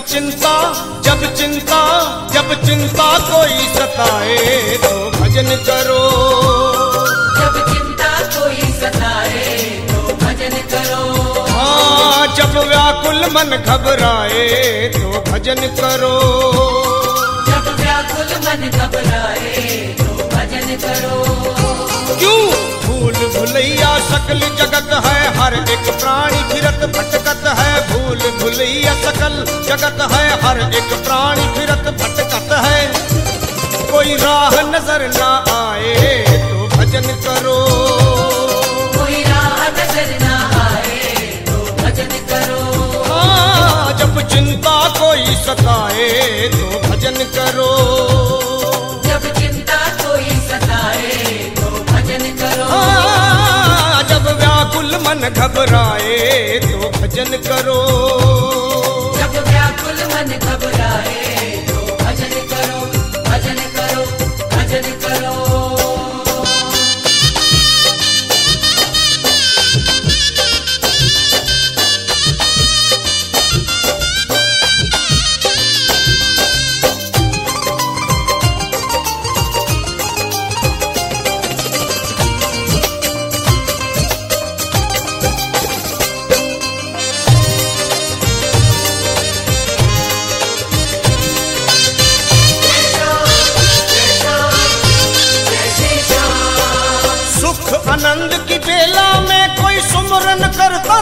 चिंता जब चिंता जब चिंता कोई सताए तो भजन करो। जब चिंता कोई सताए तो भजन करो। हाँ जब व्याकुल मन घबराए तो भजन करो। जब व्याकुल मन घबराए तो भजन करो। क्यों? भूल भुलैया सकल जगत है हर एक प्राणी फिरत भटकत है भूल भुलैया सकल जगत है हर एक प्राणी फिरत भटकत है। कोई राह नज़र ना आए तो भजन करो। कोई राह नज़र ना आए तो भजन करो। हाँ जब चिंता कोई सताए तो भजन करो। मन घबराए तो भजन करो। जब व्याकुल मन घबराए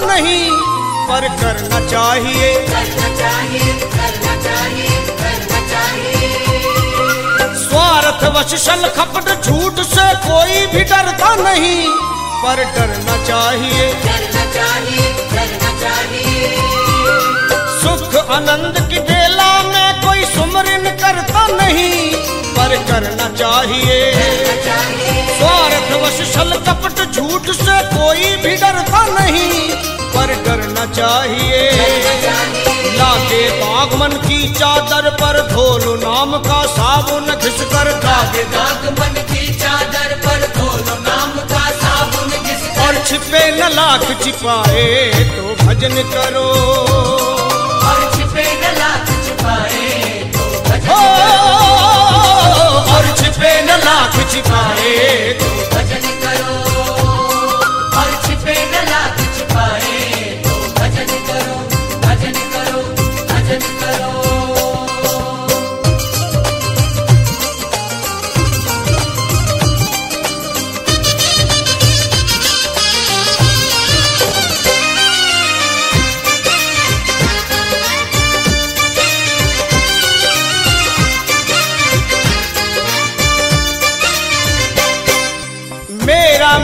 नहीं पर करना चाहिए। करना चाहिए करना चाहिए करना चाहिए। स्वार्थ वश छल कपट झूठ से कोई भी डरता नहीं पर डरना चाहिए। करना चाहिए करना चाहिए। सुख आनंद की बेला में कोई सुमरन करता नहीं पर करना चाहिए। स्वार्थ वश छल कपट झूठ से कोई भी डरता नहीं पर डरना चाहिए। लागे बागमन की चादर पर धोलो नाम का साबुन घिसकर दागे दाग मन की चादर पर धोलो नाम का साबुन जिस और छिपे न लाख छिपाए तो भजन करो। और छिपे न लाख छिपाए तो भजन करो। और छिपे न लाख छिपाए तो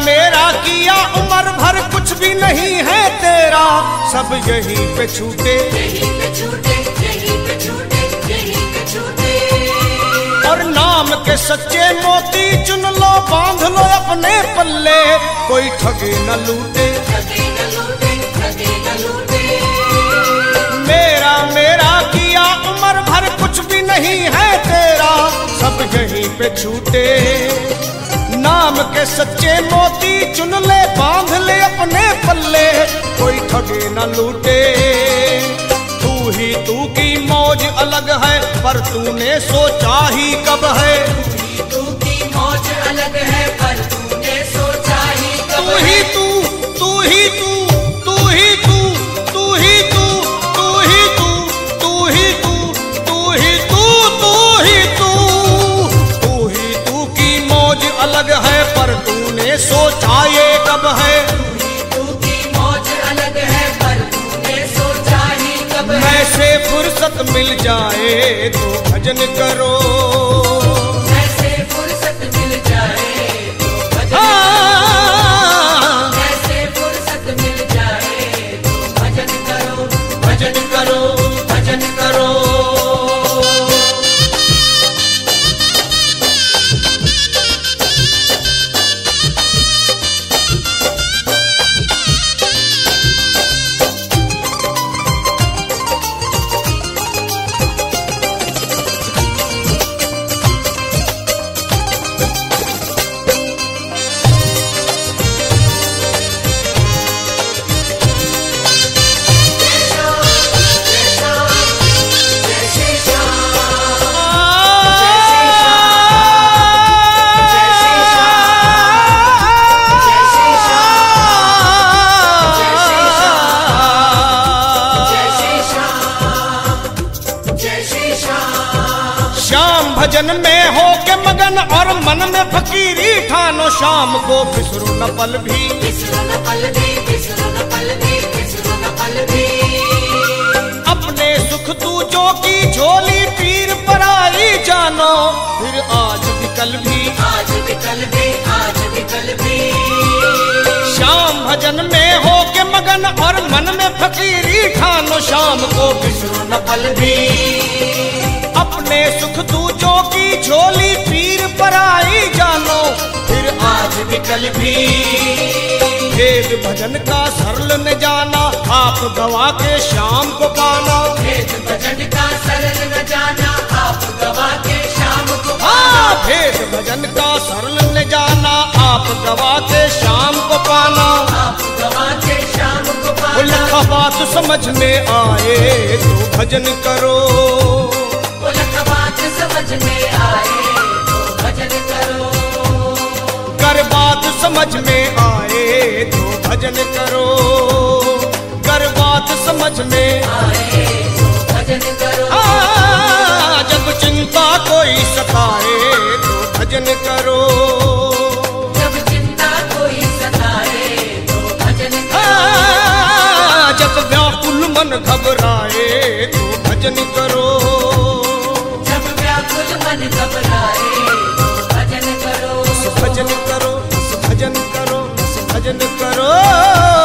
मेरा किया उम्र भर कुछ भी नहीं है तेरा। सब यहीं पे छूटे। और नाम के सच्चे मोती चुन लो, बाँध लो अपने पल्ले। कोई ठगे न लूटे। मेरा मेरा किया उम्र भर कुछ भी नहीं है तेरा। सब यहीं पे छूटे। नाम के सच्चे मोती चुन ले, बाँध ले अपने पल्ले। कोई ठगे न लूटे। तू ही तू की मौज अलग है, पर तूने सोचा ही कब है। मिल जाए तो भजन करो। भजन में हो के मगन और मन में फकीरी ठानो शाम को बिसरो न पल भी। अपने सुख तू जो की झोली पीर पर आई जानो फिर आज भी कल भी। आज भी कल भी आज भी कल भी। शाम भजन में हो के मगन और मन में फकीरी ठानो शाम को बिसरो न पल भी। अपने सुख तू जो की झोली पीर पर आई जानो। फिर आज भी कल भी। भेद भजन का सरल न जाना आप गवा के शाम को पाना भेद भजन का सरल न जाना आप गवा के शाम को हाँ भेद भजन का सरल न जाना आप गवा के शाम को पाना। आप गवा के शाम को पाना। लखा बात समझ में आए तो भजन करो। समझ में आए तो भजन करो। कर बात समझ में आए तो भजन करो। कर बात समझ में आए तो भजन करो। आ, जब चिंता कोई सताए तो भजन करो। जब चिंता कोई सताए तो भजन आ, करो। जब व्याकुल मन घबराए तो भजन करो। भजन करो। भजन करो भजन करो भजन करो।